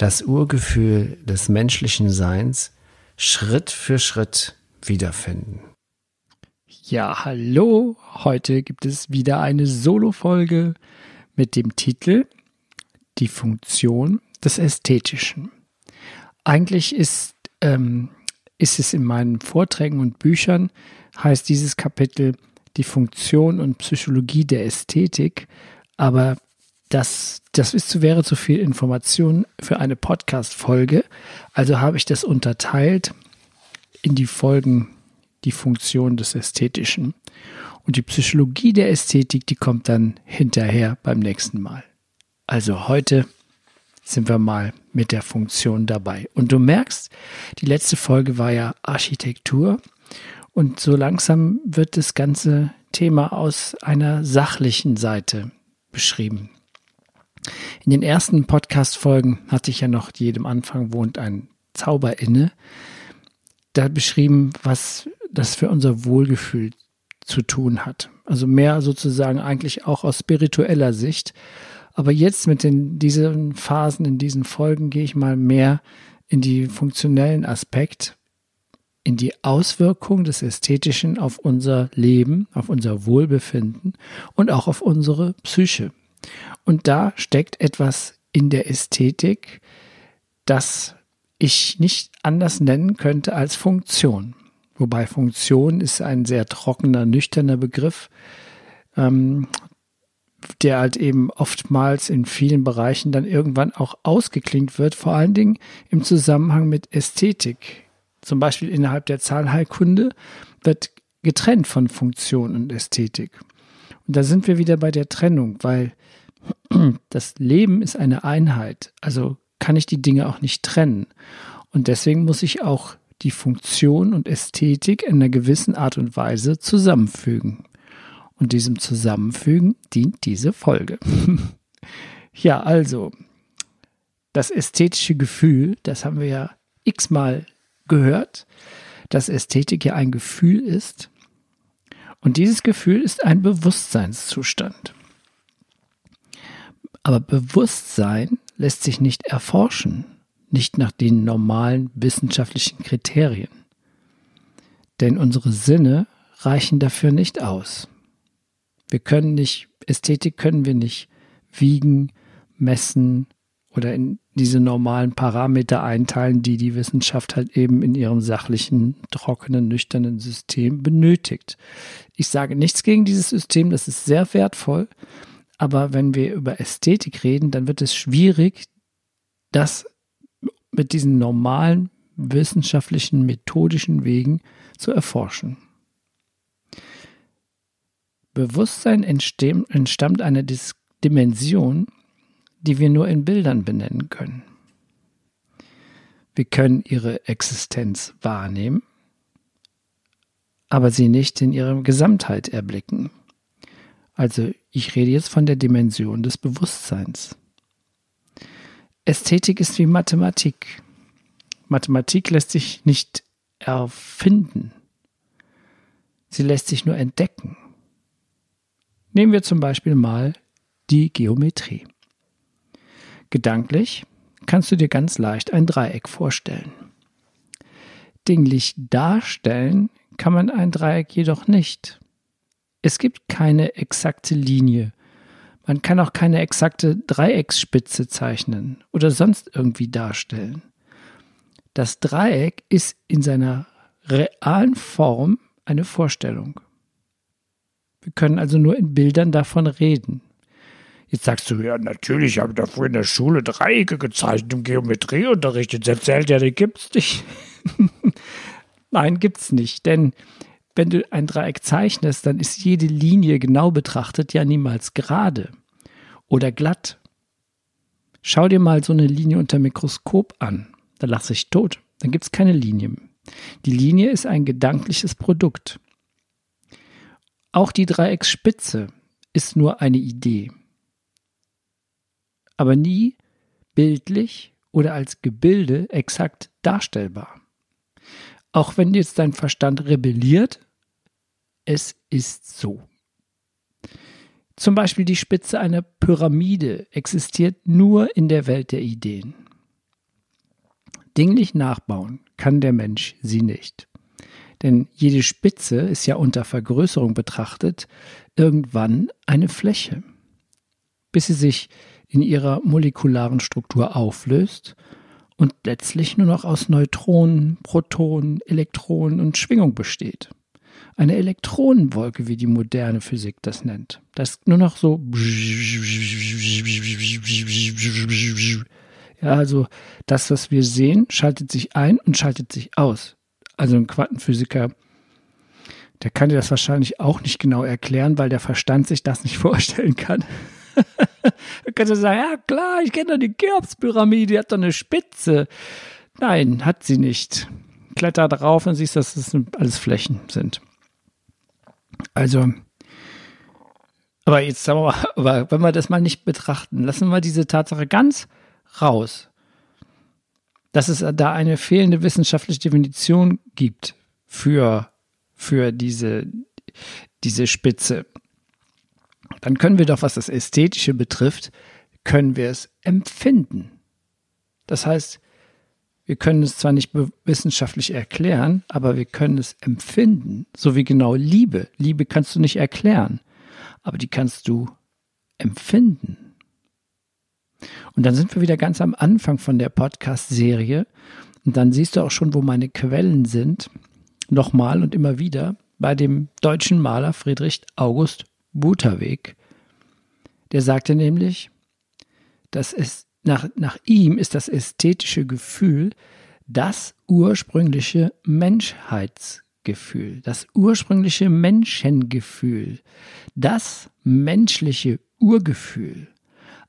das Urgefühl des menschlichen Seins Schritt für Schritt wiederfinden. Ja, hallo, heute gibt es wieder eine Solo-Folge mit dem Titel Die Funktion des Ästhetischen. Eigentlich ist, ähm, ist es in meinen Vorträgen und Büchern, heißt dieses Kapitel die Funktion und Psychologie der Ästhetik, aber das, das ist wäre zu viel Information für eine Podcast-Folge. Also habe ich das unterteilt in die Folgen, die Funktion des Ästhetischen. Und die Psychologie der Ästhetik, die kommt dann hinterher beim nächsten Mal. Also heute sind wir mal mit der Funktion dabei. Und du merkst, die letzte Folge war ja Architektur. Und so langsam wird das ganze Thema aus einer sachlichen Seite beschrieben. In den ersten Podcast-Folgen hatte ich ja noch jedem Anfang wohnt ein Zauber inne. Da beschrieben, was das für unser Wohlgefühl zu tun hat. Also mehr sozusagen eigentlich auch aus spiritueller Sicht. Aber jetzt mit den, diesen Phasen, in diesen Folgen gehe ich mal mehr in die funktionellen Aspekt, in die Auswirkung des Ästhetischen auf unser Leben, auf unser Wohlbefinden und auch auf unsere Psyche. Und da steckt etwas in der Ästhetik, das ich nicht anders nennen könnte als Funktion. Wobei Funktion ist ein sehr trockener, nüchterner Begriff, ähm, der halt eben oftmals in vielen Bereichen dann irgendwann auch ausgeklingt wird, vor allen Dingen im Zusammenhang mit Ästhetik. Zum Beispiel innerhalb der Zahlheilkunde wird getrennt von Funktion und Ästhetik. Und da sind wir wieder bei der Trennung, weil das Leben ist eine Einheit, also kann ich die Dinge auch nicht trennen. Und deswegen muss ich auch die Funktion und Ästhetik in einer gewissen Art und Weise zusammenfügen. Und diesem Zusammenfügen dient diese Folge. ja, also, das ästhetische Gefühl, das haben wir ja x-mal gehört, dass Ästhetik ja ein Gefühl ist. Und dieses Gefühl ist ein Bewusstseinszustand. Aber Bewusstsein lässt sich nicht erforschen, nicht nach den normalen wissenschaftlichen Kriterien. Denn unsere Sinne reichen dafür nicht aus. Wir können nicht, Ästhetik können wir nicht wiegen, messen oder in diese normalen Parameter einteilen, die die Wissenschaft halt eben in ihrem sachlichen, trockenen, nüchternen System benötigt. Ich sage nichts gegen dieses System, das ist sehr wertvoll, aber wenn wir über Ästhetik reden, dann wird es schwierig, das mit diesen normalen wissenschaftlichen, methodischen Wegen zu erforschen. Bewusstsein entstammt einer Dimension, die wir nur in Bildern benennen können. Wir können ihre Existenz wahrnehmen, aber sie nicht in ihrer Gesamtheit erblicken. Also ich rede jetzt von der Dimension des Bewusstseins. Ästhetik ist wie Mathematik. Mathematik lässt sich nicht erfinden. Sie lässt sich nur entdecken. Nehmen wir zum Beispiel mal die Geometrie. Gedanklich kannst du dir ganz leicht ein Dreieck vorstellen. Dinglich darstellen kann man ein Dreieck jedoch nicht. Es gibt keine exakte Linie. Man kann auch keine exakte Dreiecksspitze zeichnen oder sonst irgendwie darstellen. Das Dreieck ist in seiner realen Form eine Vorstellung. Wir können also nur in Bildern davon reden. Jetzt sagst du, ja, natürlich, ich habe davor in der Schule Dreiecke gezeichnet im Geometrieunterricht. Jetzt erzählt er, die gibt's nicht. Nein, gibt's nicht, denn wenn du ein Dreieck zeichnest, dann ist jede Linie genau betrachtet ja niemals gerade oder glatt. Schau dir mal so eine Linie unter Mikroskop an. Da lasse ich tot. Dann gibt es keine Linie. Die Linie ist ein gedankliches Produkt. Auch die Dreiecksspitze ist nur eine Idee. Aber nie bildlich oder als Gebilde exakt darstellbar. Auch wenn jetzt dein Verstand rebelliert, es ist so. Zum Beispiel die Spitze einer Pyramide existiert nur in der Welt der Ideen. Dinglich nachbauen kann der Mensch sie nicht. Denn jede Spitze ist ja unter Vergrößerung betrachtet irgendwann eine Fläche, bis sie sich in ihrer molekularen Struktur auflöst und letztlich nur noch aus Neutronen, Protonen, Elektronen und Schwingung besteht eine Elektronenwolke, wie die moderne Physik das nennt. Das ist nur noch so. Ja, also das, was wir sehen, schaltet sich ein und schaltet sich aus. Also ein Quantenphysiker, der kann dir das wahrscheinlich auch nicht genau erklären, weil der Verstand sich das nicht vorstellen kann. da kannst sagen, ja klar, ich kenne doch die Cheops-Pyramide, die hat doch eine Spitze. Nein, hat sie nicht. Kletter drauf und siehst, dass das alles Flächen sind. Also, aber jetzt sagen wir mal, aber wenn wir das mal nicht betrachten, lassen wir diese Tatsache ganz raus, dass es da eine fehlende wissenschaftliche Definition gibt für, für diese, diese Spitze. Dann können wir doch, was das Ästhetische betrifft, können wir es empfinden. Das heißt, wir können es zwar nicht wissenschaftlich erklären, aber wir können es empfinden. So wie genau Liebe. Liebe kannst du nicht erklären, aber die kannst du empfinden. Und dann sind wir wieder ganz am Anfang von der Podcast-Serie. Und dann siehst du auch schon, wo meine Quellen sind. Nochmal und immer wieder bei dem deutschen Maler Friedrich August Buterweg. Der sagte nämlich, dass es nach, nach ihm ist das ästhetische Gefühl das ursprüngliche Menschheitsgefühl, das ursprüngliche Menschengefühl, das menschliche Urgefühl.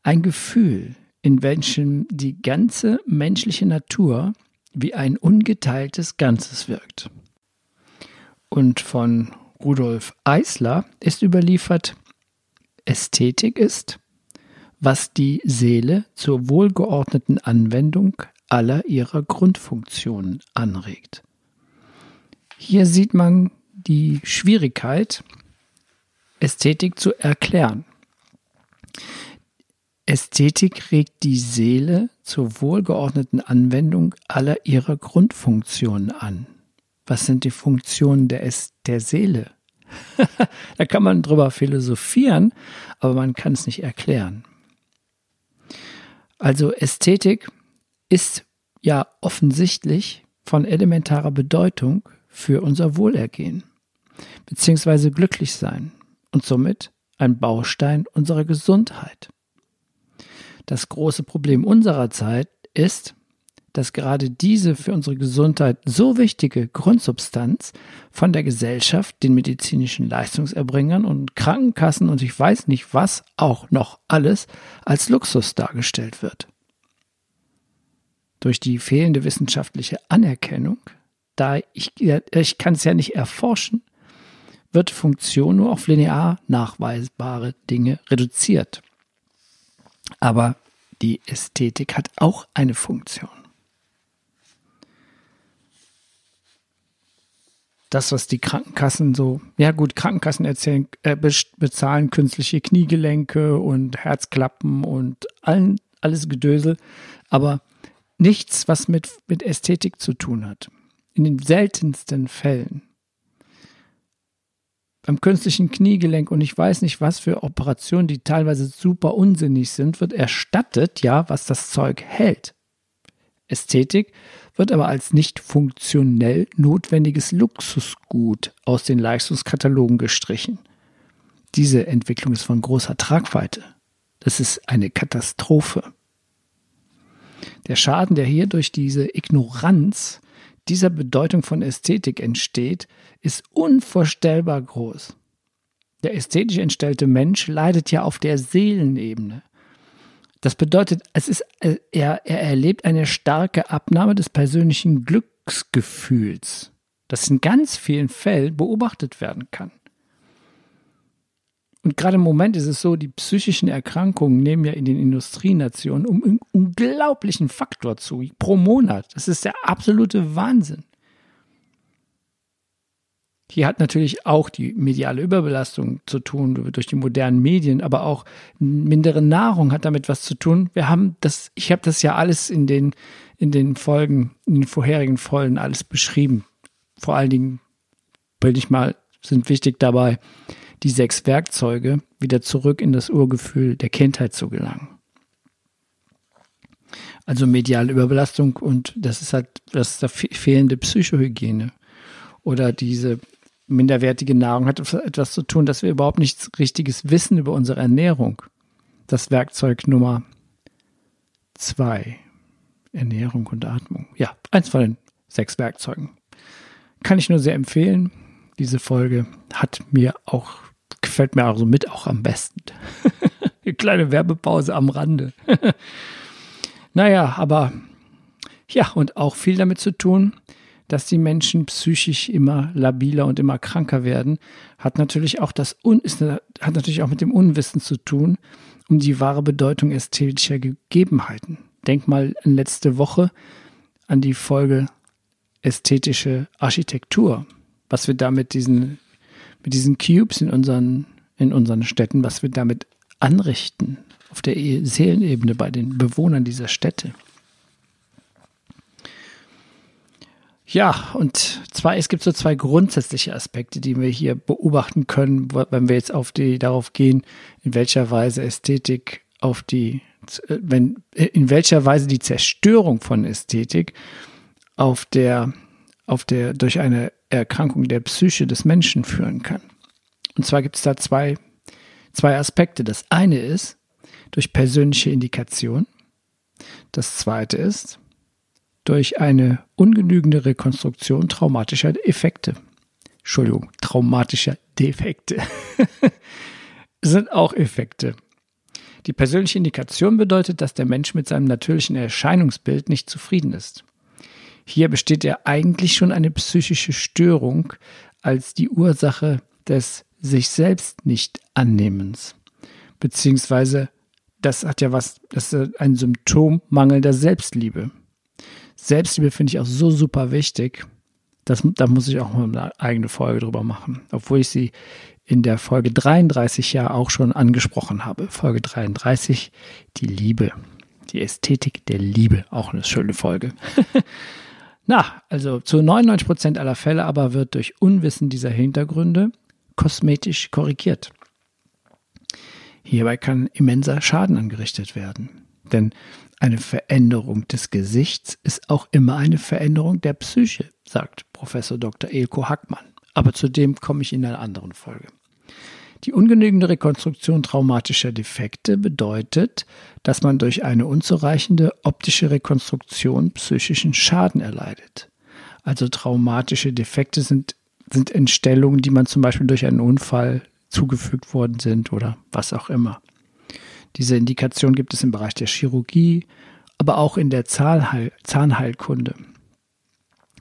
Ein Gefühl, in welchem die ganze menschliche Natur wie ein ungeteiltes Ganzes wirkt. Und von Rudolf Eisler ist überliefert, Ästhetik ist, was die Seele zur wohlgeordneten Anwendung aller ihrer Grundfunktionen anregt. Hier sieht man die Schwierigkeit, Ästhetik zu erklären. Ästhetik regt die Seele zur wohlgeordneten Anwendung aller ihrer Grundfunktionen an. Was sind die Funktionen der, der Seele? da kann man drüber philosophieren, aber man kann es nicht erklären. Also Ästhetik ist ja offensichtlich von elementarer Bedeutung für unser Wohlergehen beziehungsweise glücklich sein und somit ein Baustein unserer Gesundheit. Das große Problem unserer Zeit ist, dass gerade diese für unsere Gesundheit so wichtige Grundsubstanz von der Gesellschaft, den medizinischen Leistungserbringern und Krankenkassen und ich weiß nicht was auch noch alles als Luxus dargestellt wird. Durch die fehlende wissenschaftliche Anerkennung, da ich, ich kann es ja nicht erforschen, wird Funktion nur auf linear nachweisbare Dinge reduziert. Aber die Ästhetik hat auch eine Funktion. Das, was die Krankenkassen so, ja gut, Krankenkassen erzählen, äh, bezahlen künstliche Kniegelenke und Herzklappen und allen, alles Gedösel, aber nichts, was mit, mit Ästhetik zu tun hat. In den seltensten Fällen. Beim künstlichen Kniegelenk und ich weiß nicht was für Operationen, die teilweise super unsinnig sind, wird erstattet, ja, was das Zeug hält. Ästhetik wird aber als nicht funktionell notwendiges Luxusgut aus den Leistungskatalogen gestrichen. Diese Entwicklung ist von großer Tragweite. Das ist eine Katastrophe. Der Schaden, der hier durch diese Ignoranz dieser Bedeutung von Ästhetik entsteht, ist unvorstellbar groß. Der ästhetisch entstellte Mensch leidet ja auf der Seelenebene. Das bedeutet, es ist, äh, er, er erlebt eine starke Abnahme des persönlichen Glücksgefühls, das in ganz vielen Fällen beobachtet werden kann. Und gerade im Moment ist es so, die psychischen Erkrankungen nehmen ja in den Industrienationen um einen unglaublichen Faktor zu, pro Monat. Das ist der absolute Wahnsinn. Hier hat natürlich auch die mediale Überbelastung zu tun durch die modernen Medien, aber auch mindere Nahrung hat damit was zu tun. Wir haben das, ich habe das ja alles in den, in den Folgen, in den vorherigen Folgen alles beschrieben. Vor allen Dingen, will ich mal, sind wichtig dabei, die sechs Werkzeuge wieder zurück in das Urgefühl der Kindheit zu gelangen. Also mediale Überbelastung und das ist halt das ist fehlende Psychohygiene oder diese minderwertige Nahrung hat etwas zu tun, dass wir überhaupt nichts Richtiges wissen über unsere Ernährung. Das Werkzeug Nummer zwei. Ernährung und Atmung. Ja, eins von den sechs Werkzeugen. Kann ich nur sehr empfehlen. Diese Folge hat mir auch, gefällt mir also mit auch am besten. Eine kleine Werbepause am Rande. naja, aber ja, und auch viel damit zu tun, dass die Menschen psychisch immer labiler und immer kranker werden, hat natürlich auch das Un ist, hat natürlich auch mit dem Unwissen zu tun um die wahre Bedeutung ästhetischer Gegebenheiten. Denk mal in letzte Woche an die Folge ästhetische Architektur, was wir da mit diesen, mit diesen Cubes in unseren, in unseren Städten, was wir damit anrichten auf der e-, Seelenebene bei den Bewohnern dieser Städte. Ja, und zwar, es gibt so zwei grundsätzliche Aspekte, die wir hier beobachten können, wenn wir jetzt auf die, darauf gehen, in welcher Weise Ästhetik auf die, wenn, in welcher Weise die Zerstörung von Ästhetik auf der, auf der, durch eine Erkrankung der Psyche des Menschen führen kann. Und zwar gibt es da zwei, zwei Aspekte. Das eine ist durch persönliche Indikation. Das zweite ist durch eine ungenügende Rekonstruktion traumatischer Effekte. Entschuldigung, traumatischer Defekte. sind auch Effekte. Die persönliche Indikation bedeutet, dass der Mensch mit seinem natürlichen Erscheinungsbild nicht zufrieden ist. Hier besteht ja eigentlich schon eine psychische Störung als die Ursache des sich selbst nicht annehmens. Beziehungsweise, das hat ja was, das ist ein Symptom mangelnder Selbstliebe. Selbstliebe finde ich auch so super wichtig. Das, da muss ich auch mal eine eigene Folge drüber machen. Obwohl ich sie in der Folge 33 ja auch schon angesprochen habe. Folge 33, die Liebe. Die Ästhetik der Liebe. Auch eine schöne Folge. Na, also zu 99 Prozent aller Fälle aber wird durch Unwissen dieser Hintergründe kosmetisch korrigiert. Hierbei kann immenser Schaden angerichtet werden. Denn eine Veränderung des Gesichts ist auch immer eine Veränderung der Psyche, sagt Professor Dr. Elko Hackmann. Aber zu dem komme ich in einer anderen Folge. Die ungenügende Rekonstruktion traumatischer Defekte bedeutet, dass man durch eine unzureichende optische Rekonstruktion psychischen Schaden erleidet. Also traumatische Defekte sind, sind Entstellungen, die man zum Beispiel durch einen Unfall zugefügt worden sind oder was auch immer. Diese Indikation gibt es im Bereich der Chirurgie, aber auch in der Zahnheil Zahnheilkunde.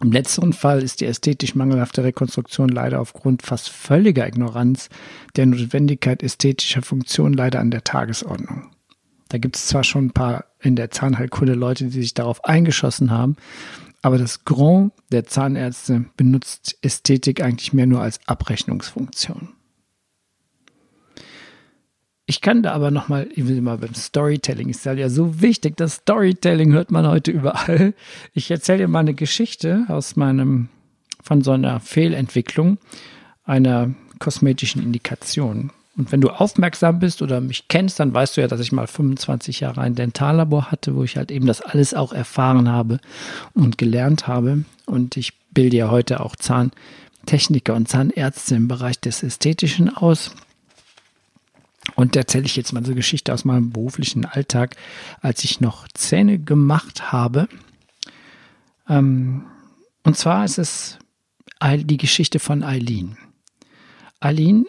Im letzteren Fall ist die ästhetisch mangelhafte Rekonstruktion leider aufgrund fast völliger Ignoranz der Notwendigkeit ästhetischer Funktion leider an der Tagesordnung. Da gibt es zwar schon ein paar in der Zahnheilkunde Leute, die sich darauf eingeschossen haben, aber das Grand der Zahnärzte benutzt Ästhetik eigentlich mehr nur als Abrechnungsfunktion. Ich kann da aber nochmal, ich will mal beim Storytelling, ist ja so wichtig, das Storytelling hört man heute überall. Ich erzähle dir mal eine Geschichte aus meinem, von so einer Fehlentwicklung einer kosmetischen Indikation. Und wenn du aufmerksam bist oder mich kennst, dann weißt du ja, dass ich mal 25 Jahre ein Dentallabor hatte, wo ich halt eben das alles auch erfahren habe und gelernt habe. Und ich bilde ja heute auch Zahntechniker und Zahnärzte im Bereich des Ästhetischen aus. Und erzähle ich jetzt mal so eine Geschichte aus meinem beruflichen Alltag, als ich noch Zähne gemacht habe. Ähm, und zwar ist es die Geschichte von Eileen. Eileen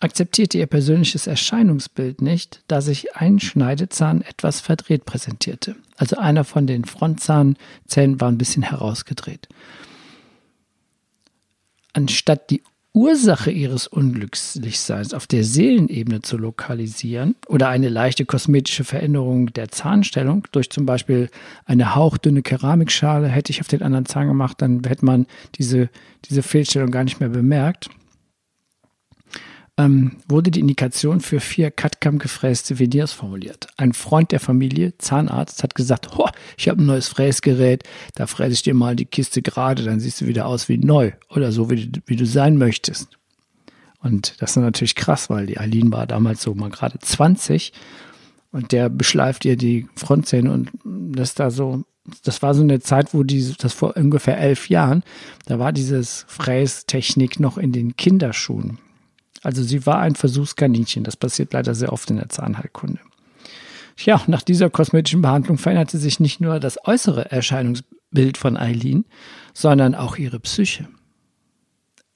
akzeptierte ihr persönliches Erscheinungsbild nicht, da sich ein Schneidezahn etwas verdreht präsentierte. Also einer von den Frontzahnzähnen war ein bisschen herausgedreht. Anstatt die Ursache ihres Unglücklichseins auf der Seelenebene zu lokalisieren oder eine leichte kosmetische Veränderung der Zahnstellung durch zum Beispiel eine hauchdünne Keramikschale hätte ich auf den anderen Zahn gemacht, dann hätte man diese, diese Fehlstellung gar nicht mehr bemerkt ähm, wurde die Indikation für vier Cutcam gefräste Veneers formuliert. Ein Freund der Familie, Zahnarzt, hat gesagt, ich habe ein neues Fräsgerät, da fräse ich dir mal die Kiste gerade, dann siehst du wieder aus wie neu oder so, wie du, wie du sein möchtest. Und das ist natürlich krass, weil die Aline war damals so mal gerade 20 und der beschleift ihr die Frontzähne und das da so, das war so eine Zeit, wo die, das vor ungefähr elf Jahren, da war dieses Frästechnik noch in den Kinderschuhen. Also sie war ein Versuchskaninchen. Das passiert leider sehr oft in der Zahnheilkunde. Ja, nach dieser kosmetischen Behandlung veränderte sich nicht nur das äußere Erscheinungsbild von Eileen, sondern auch ihre Psyche.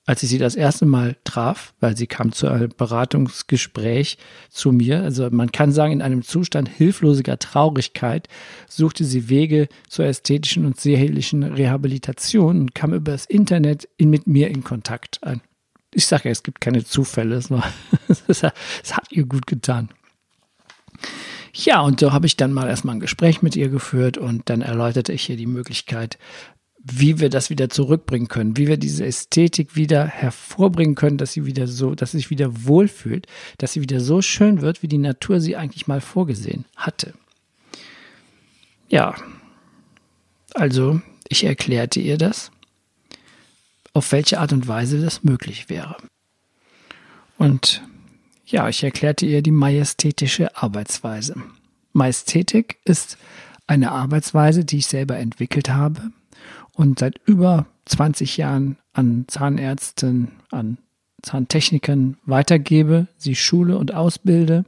Als ich sie das erste Mal traf, weil sie kam zu einem Beratungsgespräch zu mir, also man kann sagen, in einem Zustand hilfloser Traurigkeit, suchte sie Wege zur ästhetischen und seelischen Rehabilitation und kam über das Internet in, mit mir in Kontakt. Ein ich sage ja, es gibt keine Zufälle. Es, hat ihr gut getan. Ja, und so habe ich dann mal erstmal ein Gespräch mit ihr geführt und dann erläuterte ich ihr die Möglichkeit, wie wir das wieder zurückbringen können, wie wir diese Ästhetik wieder hervorbringen können, dass sie wieder so, dass sie sich wieder wohlfühlt, dass sie wieder so schön wird, wie die Natur sie eigentlich mal vorgesehen hatte. Ja, also ich erklärte ihr das auf welche Art und Weise das möglich wäre. Und ja, ich erklärte ihr die majestätische Arbeitsweise. Majestätik ist eine Arbeitsweise, die ich selber entwickelt habe und seit über 20 Jahren an Zahnärzten, an Zahntechnikern weitergebe, sie schule und ausbilde.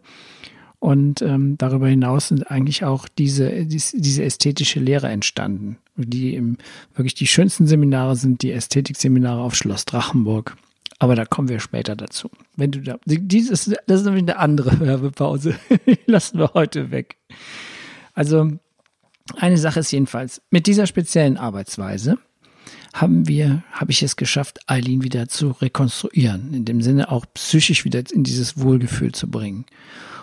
Und ähm, darüber hinaus sind eigentlich auch diese, diese ästhetische Lehre entstanden die im, wirklich die schönsten Seminare sind die Ästhetikseminare auf Schloss Drachenburg. Aber da kommen wir später dazu. Wenn du da, dieses, das ist nämlich eine andere Werbepause. Die lassen wir heute weg. Also, eine Sache ist jedenfalls, mit dieser speziellen Arbeitsweise haben wir, habe ich es geschafft, Eileen wieder zu rekonstruieren. In dem Sinne auch psychisch wieder in dieses Wohlgefühl zu bringen.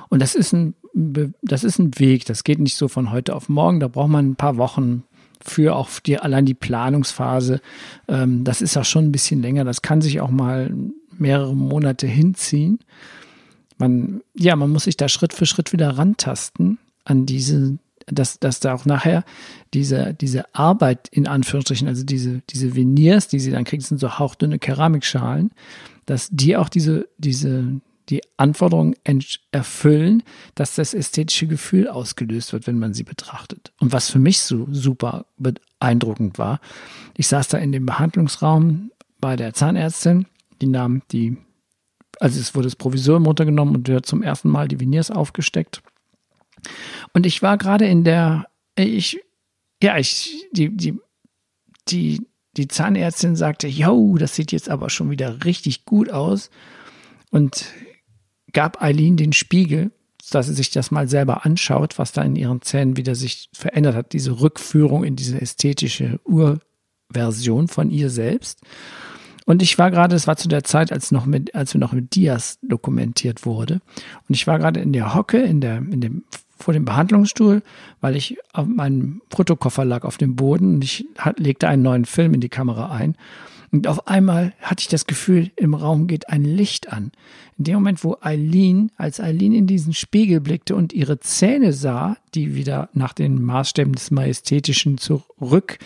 Und das ist ein, das ist ein Weg. Das geht nicht so von heute auf morgen. Da braucht man ein paar Wochen, für auch die, allein die Planungsphase. Ähm, das ist auch schon ein bisschen länger. Das kann sich auch mal mehrere Monate hinziehen. Man, ja, man muss sich da Schritt für Schritt wieder rantasten an diese, dass, dass da auch nachher diese, diese Arbeit in Anführungsstrichen, also diese, diese Veneers, die sie dann kriegt, sind so hauchdünne Keramikschalen, dass die auch diese, diese, die Anforderungen erfüllen, dass das ästhetische Gefühl ausgelöst wird, wenn man sie betrachtet. Und was für mich so super beeindruckend war, ich saß da in dem Behandlungsraum bei der Zahnärztin, die nahm die, also es wurde das Provisorium runtergenommen und wird zum ersten Mal die Veneers aufgesteckt. Und ich war gerade in der, ich, ja, ich, die, die, die, die Zahnärztin sagte, yo, das sieht jetzt aber schon wieder richtig gut aus. Und gab Eileen den Spiegel, dass sie sich das mal selber anschaut, was da in ihren Zähnen wieder sich verändert hat, diese Rückführung in diese ästhetische Urversion von ihr selbst. Und ich war gerade, es war zu der Zeit, als noch mit, als wir noch mit Dias dokumentiert wurde. Und ich war gerade in der Hocke, in der, in dem, vor dem Behandlungsstuhl, weil ich auf meinem Protokoffer lag auf dem Boden und ich legte einen neuen Film in die Kamera ein. Und auf einmal hatte ich das Gefühl, im Raum geht ein Licht an. In dem Moment, wo Eileen, als Eileen in diesen Spiegel blickte und ihre Zähne sah, die wieder nach den Maßstäben des Majestätischen zurück,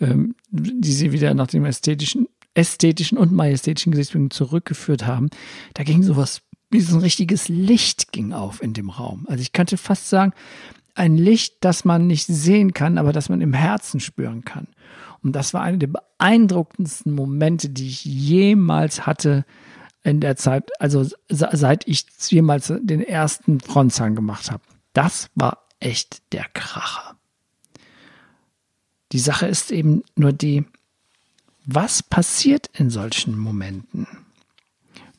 ähm, die sie wieder nach dem ästhetischen, ästhetischen und majestätischen Gesichtsbildung zurückgeführt haben, da ging sowas, wie so ein richtiges Licht ging auf in dem Raum. Also ich könnte fast sagen, ein Licht, das man nicht sehen kann, aber das man im Herzen spüren kann. Und das war einer der beeindruckendsten Momente, die ich jemals hatte in der Zeit, also seit ich jemals den ersten Frontzahn gemacht habe. Das war echt der Kracher. Die Sache ist eben nur die, was passiert in solchen Momenten?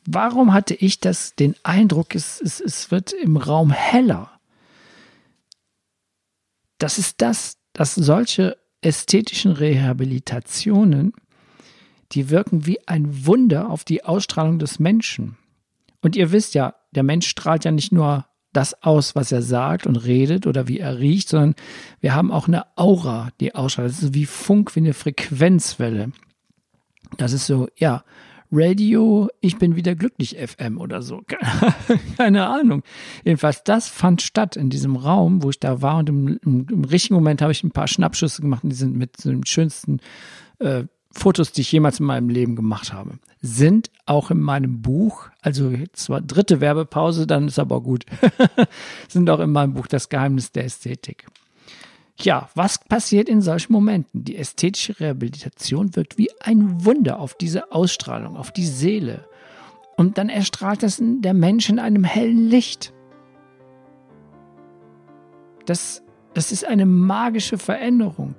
warum hatte ich das, den Eindruck, es, es, es wird im Raum heller? Das ist das, dass solche ästhetischen Rehabilitationen, die wirken wie ein Wunder auf die Ausstrahlung des Menschen. Und ihr wisst ja, der Mensch strahlt ja nicht nur das aus, was er sagt und redet oder wie er riecht, sondern wir haben auch eine Aura, die ausstrahlt. Das ist wie Funk, wie eine Frequenzwelle. Das ist so, ja, Radio, ich bin wieder glücklich FM oder so. Keine Ahnung. Jedenfalls, das fand statt in diesem Raum, wo ich da war und im, im, im richtigen Moment habe ich ein paar Schnappschüsse gemacht und die sind mit den schönsten äh, Fotos, die ich jemals in meinem Leben gemacht habe. Sind auch in meinem Buch, also zwar dritte Werbepause, dann ist aber gut, sind auch in meinem Buch Das Geheimnis der Ästhetik. Ja, was passiert in solchen Momenten? Die ästhetische Rehabilitation wirkt wie ein Wunder auf diese Ausstrahlung, auf die Seele. Und dann erstrahlt das der Mensch in einem hellen Licht. Das, das ist eine magische Veränderung.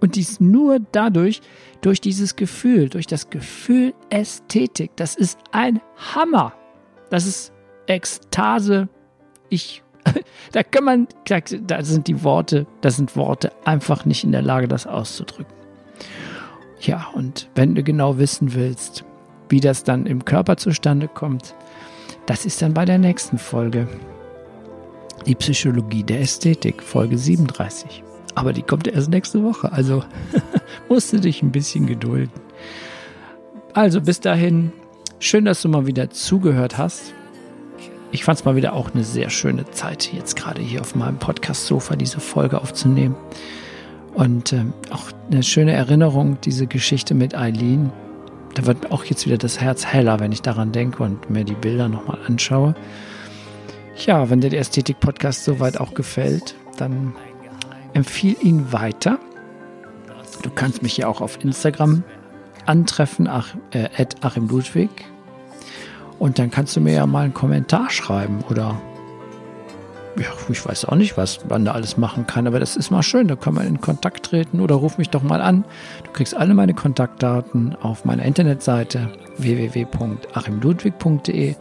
Und dies nur dadurch, durch dieses Gefühl, durch das Gefühl Ästhetik. Das ist ein Hammer. Das ist Ekstase. Ich da kann man, da sind die Worte, da sind Worte einfach nicht in der Lage, das auszudrücken. Ja, und wenn du genau wissen willst, wie das dann im Körper zustande kommt, das ist dann bei der nächsten Folge. Die Psychologie der Ästhetik, Folge 37. Aber die kommt erst nächste Woche, also musst du dich ein bisschen gedulden. Also bis dahin, schön, dass du mal wieder zugehört hast ich fand es mal wieder auch eine sehr schöne Zeit, jetzt gerade hier auf meinem Podcast-Sofa diese Folge aufzunehmen. Und äh, auch eine schöne Erinnerung, diese Geschichte mit Eileen. Da wird auch jetzt wieder das Herz heller, wenn ich daran denke und mir die Bilder nochmal anschaue. Ja, wenn dir der Ästhetik-Podcast soweit auch gefällt, dann empfiehl ihn weiter. Du kannst mich ja auch auf Instagram antreffen, ach, äh, Achim Ludwig und dann kannst du mir ja mal einen Kommentar schreiben oder ja, ich weiß auch nicht, was man da alles machen kann, aber das ist mal schön. Da kann man in Kontakt treten oder ruf mich doch mal an. Du kriegst alle meine Kontaktdaten auf meiner Internetseite www.achimludwig.de.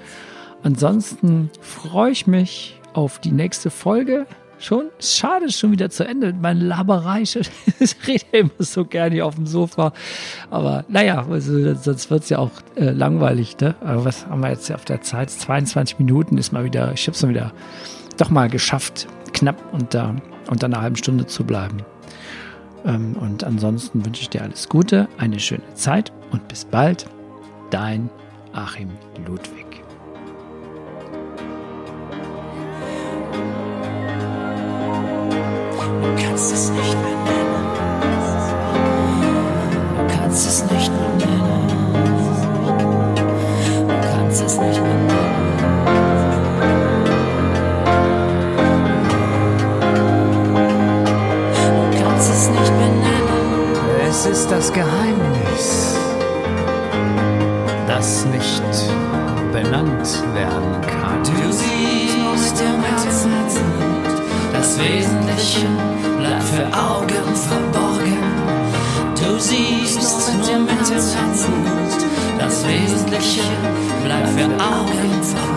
Ansonsten freue ich mich auf die nächste Folge schon, schade, schon wieder zu Ende mit meiner Laberei. Ich rede immer so gerne hier auf dem Sofa. Aber naja, also, sonst wird es ja auch äh, langweilig. Ne? Aber was haben wir jetzt auf der Zeit? 22 Minuten ist mal wieder, ich habe es mal wieder doch mal geschafft, knapp unter, unter einer halben Stunde zu bleiben. Ähm, und ansonsten wünsche ich dir alles Gute, eine schöne Zeit und bis bald. Dein Achim Ludwig. Du kannst es nicht mehr nennen. Du kannst es nicht mehr nennen. Du kannst es nicht mehr nennen. Du kannst es nicht mehr nennen. Es ist das Geheimnis, das nicht benannt werden kann. Du siehst im Herzen das Wesentliche bleibt für Augen verborgen. Du siehst nur mit dem Herzen, das Wesentliche bleibt für Augen verborgen.